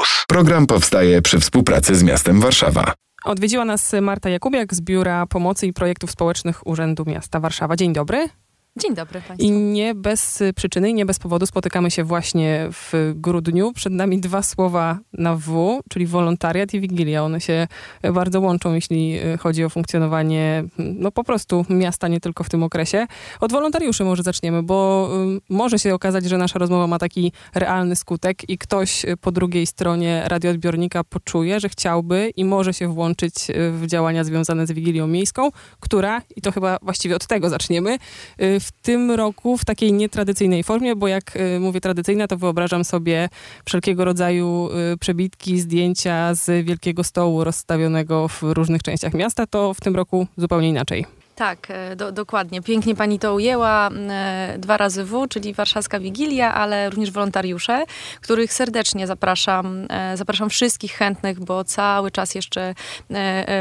Campus. Program powstaje przy współpracy z miastem Warszawa. Odwiedziła nas Marta Jakubiak z Biura Pomocy i Projektów Społecznych Urzędu Miasta Warszawa. Dzień dobry. Dzień dobry Państwu. I nie bez przyczyny, nie bez powodu spotykamy się właśnie w grudniu. Przed nami dwa słowa na W, czyli wolontariat i wigilia. One się bardzo łączą, jeśli chodzi o funkcjonowanie no po prostu miasta, nie tylko w tym okresie. Od wolontariuszy może zaczniemy, bo y, może się okazać, że nasza rozmowa ma taki realny skutek i ktoś po drugiej stronie radioodbiornika poczuje, że chciałby i może się włączyć w działania związane z Wigilią Miejską, która, i to chyba właściwie od tego zaczniemy, y, w tym roku w takiej nietradycyjnej formie, bo jak y, mówię tradycyjna, to wyobrażam sobie wszelkiego rodzaju y, przebitki, zdjęcia z wielkiego stołu rozstawionego w różnych częściach miasta, to w tym roku zupełnie inaczej. Tak, e, do, dokładnie. Pięknie pani to ujęła. E, dwa razy W, czyli Warszawska Wigilia, ale również wolontariusze, których serdecznie zapraszam. E, zapraszam wszystkich chętnych, bo cały czas jeszcze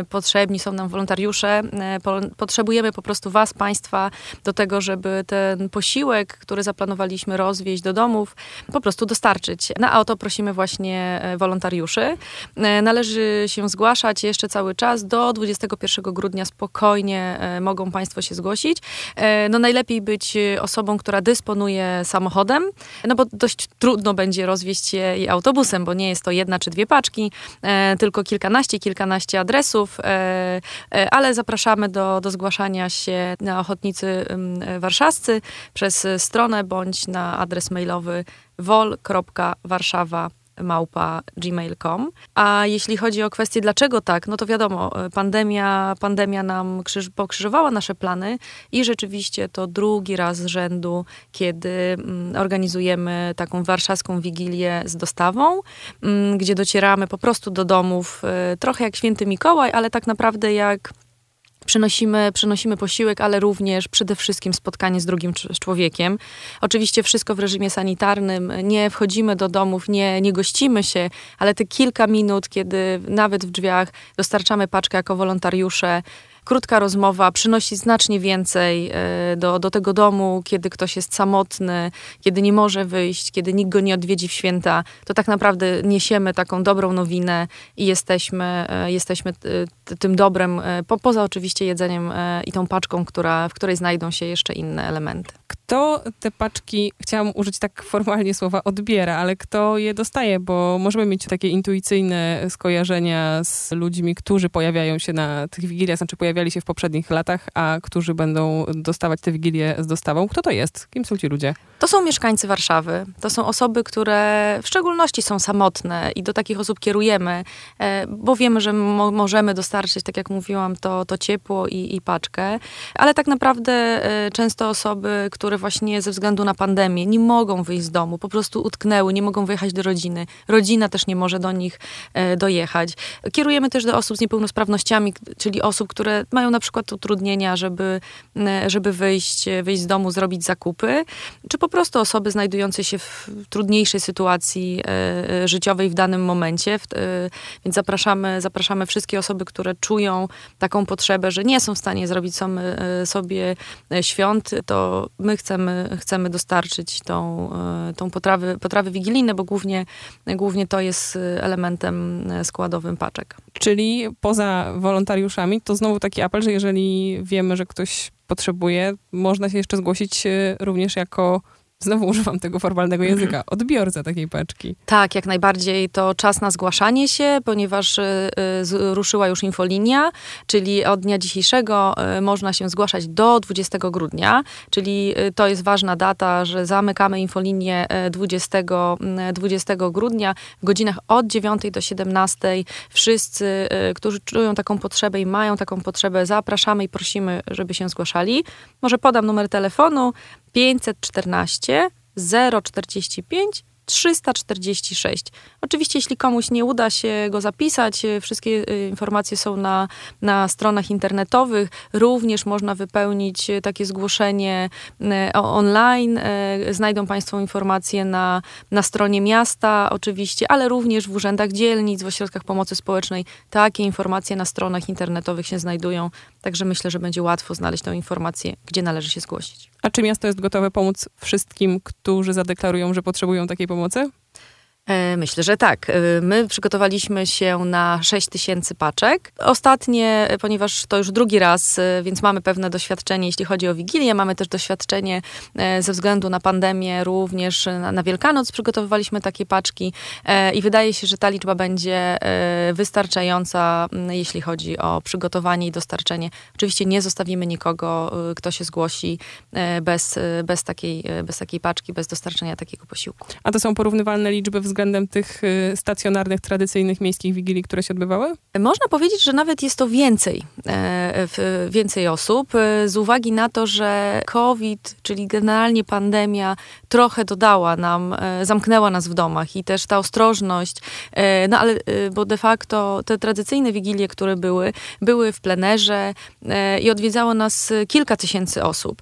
potrzebni są nam wolontariusze. Potrzebujemy po prostu was, państwa, do tego, żeby ten posiłek, który zaplanowaliśmy rozwieźć do domów, po prostu dostarczyć. No a o to prosimy właśnie wolontariuszy. Należy się zgłaszać jeszcze cały czas. Do 21 grudnia spokojnie mogą Państwo się zgłosić. E, no najlepiej być e, osobą, która dysponuje samochodem, no bo dość trudno będzie rozwieźć je autobusem, bo nie jest to jedna czy dwie paczki, e, tylko kilkanaście, kilkanaście adresów, ale zapraszamy do, do zgłaszania się na ochotnicy warszawscy przez stronę bądź na adres mailowy wol.warszawa małpa gmail.com. A jeśli chodzi o kwestię dlaczego tak, no to wiadomo, e, pandemia, pandemia nam krzyż, pokrzyżowała nasze plany i rzeczywiście to drugi raz z rzędu, kiedy mm, organizujemy taką warszawską wigilię z dostawą, mm, gdzie docieramy po prostu do domów, e, trochę jak święty Mikołaj, ale tak naprawdę jak przynosimy, przynosimy posiłek, ale również przede wszystkim spotkanie z drugim człowiekiem. Oczywiście wszystko w reżimie sanitarnym, nie wchodzimy do domów, nie, nie gościmy się, ale te kilka minut, kiedy nawet w drzwiach dostarczamy paczkę jako wolontariusze, krótka rozmowa przynosi znacznie więcej e, do, do tego domu, kiedy ktoś jest samotny, kiedy nie może wyjść, kiedy nikt go nie odwiedzi w święta, to tak naprawdę niesiemy taką dobrą nowinę i jesteśmy, e, jesteśmy e, tym dobrem, po, poza oczywiście jedzeniem i tą paczką, która, w której znajdą się jeszcze inne elementy. Kto te paczki, chciałam użyć tak formalnie słowa odbiera, ale kto je dostaje, bo możemy mieć takie intuicyjne skojarzenia z ludźmi, którzy pojawiają się na tych wigiliach, znaczy pojawiali się w poprzednich latach, a którzy będą dostawać te wigilie z dostawą. Kto to jest? Kim są ci ludzie? To są mieszkańcy Warszawy. To są osoby, które w szczególności są samotne i do takich osób kierujemy, e, bo wiemy, że mo możemy dostarczyć, tak jak mówiłam, to, to ciepło i, i paczkę, ale tak naprawdę e, często osoby, które właśnie ze względu na pandemię nie mogą wyjść z domu, po prostu utknęły, nie mogą wyjechać do rodziny. Rodzina też nie może do nich e, dojechać. Kierujemy też do osób z niepełnosprawnościami, czyli osób, które mają na przykład utrudnienia, żeby, żeby wyjść, wyjść z domu, zrobić zakupy, czy po prostu osoby znajdujące się w trudniejszej sytuacji e, życiowej w danym momencie. E, więc zapraszamy, zapraszamy wszystkie osoby, które czują taką potrzebę, że nie są w stanie zrobić sobie świąt, to my chcemy, chcemy dostarczyć tą, e, tą potrawy, potrawy wigilijne, bo głównie, głównie to jest elementem składowym paczek. Czyli poza wolontariuszami, to znowu taki apel, że jeżeli wiemy, że ktoś potrzebuje, można się jeszcze zgłosić również jako Znowu używam tego formalnego języka. Odbiorca takiej paczki. Tak, jak najbardziej to czas na zgłaszanie się, ponieważ y, y, ruszyła już infolinia, czyli od dnia dzisiejszego y, można się zgłaszać do 20 grudnia, czyli to jest ważna data, że zamykamy infolinię 20, 20 grudnia w godzinach od 9 do 17. Wszyscy, którzy czują taką potrzebę i mają taką potrzebę, zapraszamy i prosimy, żeby się zgłaszali. Może podam numer telefonu 514 045 346. Oczywiście, jeśli komuś nie uda się go zapisać, e, wszystkie e, informacje są na, na stronach internetowych. Również można wypełnić e, takie zgłoszenie online. Znajdą Państwo informacje na, na stronie miasta, oczywiście, ale również w urzędach dzielnic, w ośrodkach pomocy społecznej. Takie informacje na stronach internetowych się znajdują. Także myślę, że będzie łatwo znaleźć tę informację, gdzie należy się zgłosić. A czy miasto jest gotowe pomóc wszystkim, którzy zadeklarują, że potrzebują takiej pomocy? E, myślę, że tak. E, my przygotowaliśmy się na 6 tysięcy paczek. Ostatnie, ponieważ to już drugi raz, e, więc mamy pewne doświadczenie, jeśli chodzi o Wigilię. Mamy też doświadczenie ze względu na pandemię, również na, Wielkanoc przygotowywaliśmy takie paczki i wydaje się, że ta liczba będzie wystarczająca, jeśli chodzi o przygotowanie i dostarczenie. Oczywiście nie zostawimy nikogo, kto się zgłosi bez, bez, takiej, bez takiej paczki, bez dostarczenia takiego posiłku. A to są porównywalne liczby względem względem tych y, stacjonarnych, tradycyjnych miejskich wigilii, które się odbywały? Można powiedzieć, że nawet jest to więcej, e, więcej osób, e, z uwagi na to, że COVID, czyli generalnie pandemia, trochę dodała nam, e, zamknęła nas w domach i też ta ostrożność, no ale bo de facto te tradycyjne wigilie, które były, były w plenerze i odwiedzało nas kilka tysięcy osób,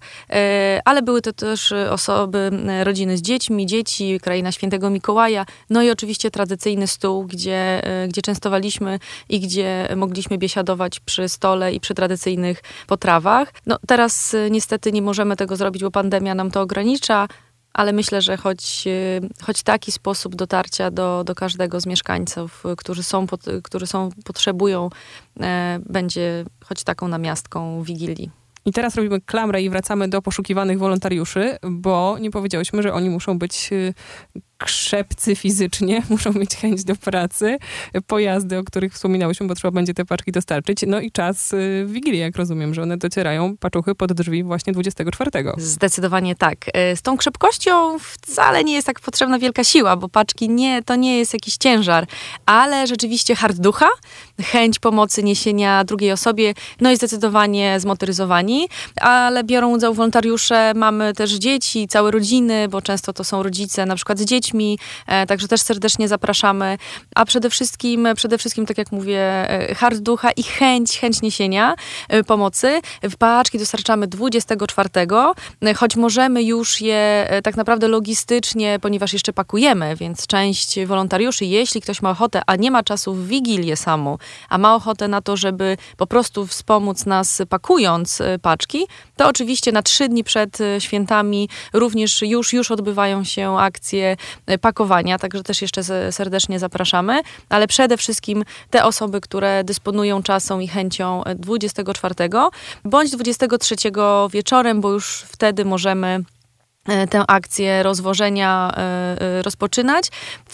ale były to też osoby, rodziny z dziećmi, dzieci, kraina świętego Mikołaja, no i oczywiście tradycyjny stół, gdzie, e, gdzie częstowaliśmy i gdzie mogliśmy biesiadować przy stole i przy tradycyjnych potrawach. No teraz e, niestety nie możemy tego zrobić, bo pandemia nam to ogranicza, ale myślę, że choć, e, choć taki sposób dotarcia do, do każdego z mieszkańców, którzy są, którzy są potrzebują, będzie choć taką namiastką Wigilii. I teraz robimy klamrę i wracamy do poszukiwanych wolontariuszy, bo nie powiedziałyśmy, że oni muszą być krzepcy fizycznie, muszą mieć chęć do pracy, pojazdy, o których wspominałyśmy, bo trzeba będzie te paczki dostarczyć, no i czas y, Wigilii, jak rozumiem, że one docierają, paczuchy pod drzwi właśnie 24. Zdecydowanie tak. Y, z tą krzepkością wcale nie jest tak potrzebna wielka siła, bo paczki nie, to nie jest jakiś ciężar, ale rzeczywiście hard ducha, chęć pomocy niesienia drugiej osobie, no i zdecydowanie zmotoryzowani, ale biorą udział wolontariusze, mamy też dzieci, całe rodziny, bo często to są rodzice na przykład z dziećmi, e, także też serdecznie zapraszamy. A przede wszystkim, przede wszystkim, tak jak mówię, e, hard ducha i chęć, chęć niesienia e, pomocy. W paczki dostarczamy 24, choć możemy już je tak naprawdę logistycznie, ponieważ jeszcze pakujemy, więc część wolontariuszy, jeśli ktoś ma ochotę, a nie ma czasu w Wigilię samą, a ma ochotę na to, żeby po prostu wspomóc nas pakując paczki, to oczywiście na trzy dni przed świętami również już, już odbywają się akcje pakowania, także też jeszcze serdecznie zapraszamy, ale przede wszystkim te osoby, które dysponują czasem i chęcią 24 bądź 23 wieczorem, bo już wtedy możemy tę akcję rozwożenia rozpoczynać.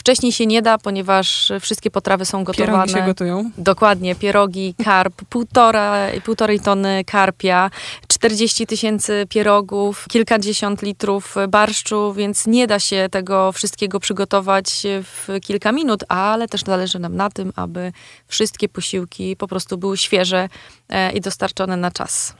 Wcześniej się nie da, ponieważ wszystkie potrawy są gotowane. Pierogi się gotują. Dokładnie, pierogi, karp, półtora, półtorej tony karpia, 40 tysięcy pierogów, kilkadziesiąt litrów barszczu, więc nie da się tego wszystkiego przygotować w kilka minut, ale też zależy nam na tym, aby wszystkie posiłki po prostu były świeże i dostarczone na czas.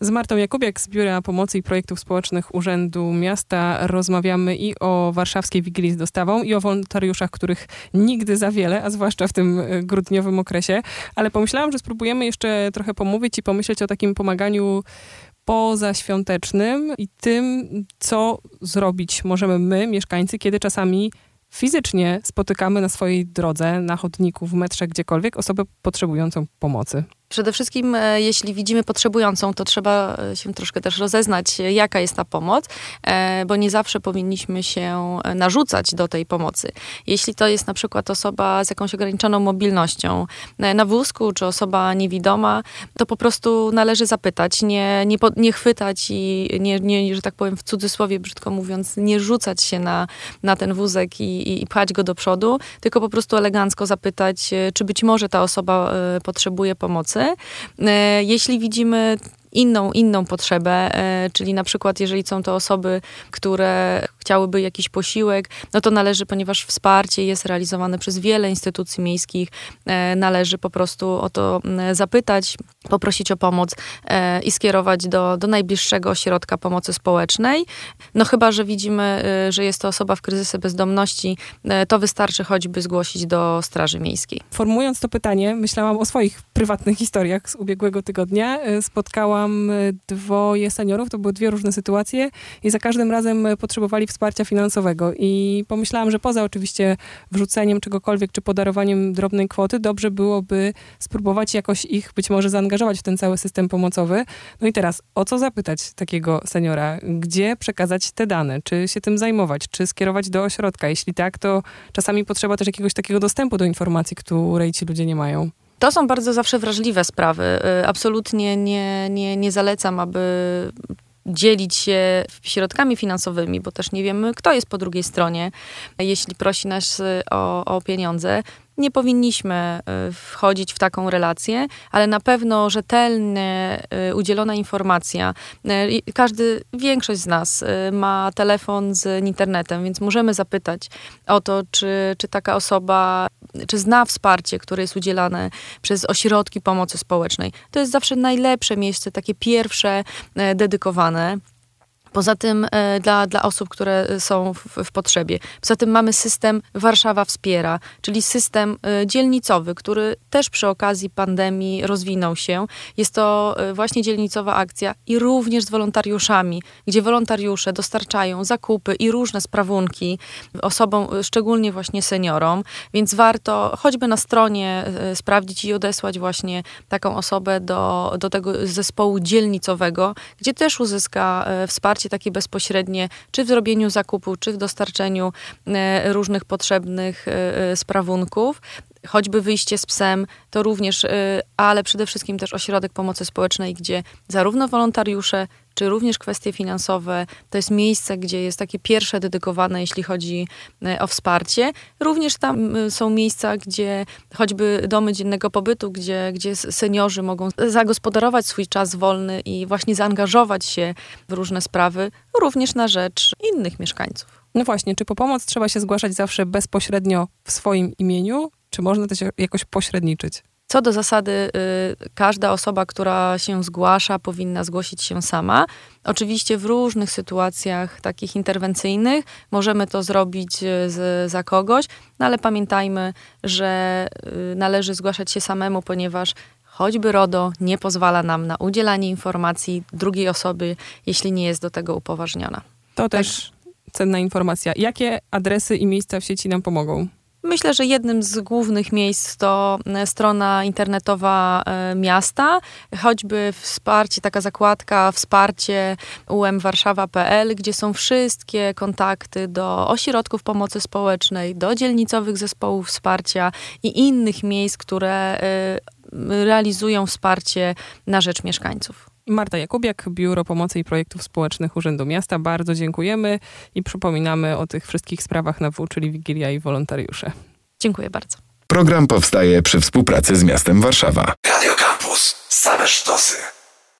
Z Martą Jakubiak z Biura Pomocy i Projektów Społecznych Urzędu Miasta rozmawiamy i o warszawskiej Wigilii z dostawą, i o wolontariuszach, których nigdy za wiele, a zwłaszcza w tym e, grudniowym okresie. Ale pomyślałam, że spróbujemy jeszcze trochę pomówić i pomyśleć o takim pomaganiu pozaświątecznym i tym, co zrobić możemy my, mieszkańcy, kiedy czasami fizycznie spotykamy na swojej drodze, na chodniku, w metrze, gdziekolwiek osobę potrzebującą pomocy. Przede wszystkim, e, jeśli widzimy potrzebującą, to trzeba e, się troszkę też rozeznać, e, jaka jest ta pomoc, bo nie zawsze powinniśmy się narzucać do tej pomocy. Jeśli to jest na przykład osoba z jakąś ograniczoną mobilnością na wózku, czy osoba niewidoma, to po prostu należy zapytać, nie, nie, nie chwytać i nie, nie, że tak powiem w cudzysłowie, brzydko mówiąc, nie rzucać się na, na ten wózek i, i pchać go do przodu, tylko po prostu elegancko zapytać, czy być może ta osoba potrzebuje pomocy pracy. E, jeśli widzimy inną, inną potrzebę, e, czyli na przykład jeżeli są to osoby, które chciałyby jakiś posiłek, no to należy, ponieważ wsparcie jest realizowane przez wiele instytucji miejskich, e, należy po prostu o to zapytać, poprosić o pomoc e, i skierować do, do najbliższego ośrodka pomocy społecznej. No chyba, że widzimy, że jest to osoba w kryzysie bezdomności, to wystarczy choćby zgłosić do Straży Miejskiej. Formułując to pytanie, myślałam o swoich prywatnych historiach z ubiegłego tygodnia. Spotkałam dwoje seniorów, to były dwie różne sytuacje i za każdym razem potrzebowali wsparcia wsparcia finansowego i pomyślałam, że poza oczywiście wrzuceniem czegokolwiek czy podarowaniem drobnej kwoty, dobrze byłoby spróbować jakoś ich być może zaangażować w ten cały system pomocowy. No i teraz, o co zapytać takiego seniora? Gdzie przekazać te dane? Czy się tym zajmować? Czy skierować do ośrodka? Jeśli tak, to czasami potrzeba też jakiegoś takiego dostępu do informacji, której ci ludzie nie mają. To są bardzo zawsze wrażliwe sprawy. Y, absolutnie nie, nie, nie zalecam, aby dzielić się środkami finansowymi, bo też nie wiemy, kto jest po drugiej stronie, jeśli prosi nas y, o, o pieniądze nie powinniśmy y, wchodzić w taką relację, ale na pewno rzetelnie y, udzielona informacja. Każdy, większość z nas ma telefon z internetem, więc możemy zapytać o to, czy, czy taka osoba, czy zna wsparcie, które jest udzielane przez ośrodki pomocy społecznej. To jest zawsze najlepsze miejsce, takie pierwsze, dedykowane. Poza tym e, dla, dla osób, które są w, w, potrzebie. Poza tym mamy system Warszawa Wspiera, czyli system e, dzielnicowy, który też przy okazji pandemii rozwinął się. Jest to e, właśnie dzielnicowa akcja i również z wolontariuszami, gdzie wolontariusze dostarczają zakupy i różne sprawunki osobom, szczególnie właśnie seniorom, więc warto choćby na stronie sprawdzić i odesłać właśnie taką osobę do, do tego zespołu dzielnicowego, gdzie też uzyska wsparcie wsparcie takie bezpośrednie, czy w zrobieniu zakupu, czy w dostarczeniu e, różnych potrzebnych e, e, sprawunków choćby wyjście z psem, to również, ale przede wszystkim też ośrodek pomocy społecznej, gdzie zarówno wolontariusze, czy również kwestie finansowe, to jest miejsce, gdzie jest takie pierwsze dedykowane, jeśli chodzi o wsparcie. Również tam są miejsca, gdzie choćby domy dziennego pobytu, gdzie, gdzie seniorzy mogą zagospodarować swój czas wolny i właśnie zaangażować się w różne sprawy, również na rzecz innych mieszkańców. No właśnie, czy po pomoc trzeba się zgłaszać zawsze bezpośrednio w swoim imieniu, czy można też jakoś pośredniczyć? Co do zasady, y, każda osoba, która się zgłasza, powinna zgłosić się sama. Oczywiście w różnych sytuacjach takich interwencyjnych możemy to zrobić y, z, za kogoś, no ale pamiętajmy, że y, należy zgłaszać się samemu, ponieważ choćby RODO nie pozwala nam na udzielanie informacji drugiej osoby, jeśli nie jest do tego upoważniona. To tak. też cenna informacja. Jakie adresy i miejsca w sieci nam pomogą? Myślę, że jednym z głównych miejsc to e, strona internetowa e, miasta, choćby wsparcie, taka zakładka wsparcie umwarszawa.pl, gdzie są wszystkie kontakty do ośrodków pomocy społecznej, do dzielnicowych zespołów wsparcia i innych miejsc, które e, realizują wsparcie na rzecz mieszkańców. Marta Jakubiak, Biuro Pomocy i Projektów Społecznych Urzędu Miasta. Bardzo dziękujemy i przypominamy o tych wszystkich sprawach na W, czyli Wigilia i wolontariusze. Dziękuję bardzo. Program powstaje przy współpracy z miastem Warszawa. Radio Campus. Same sztosy.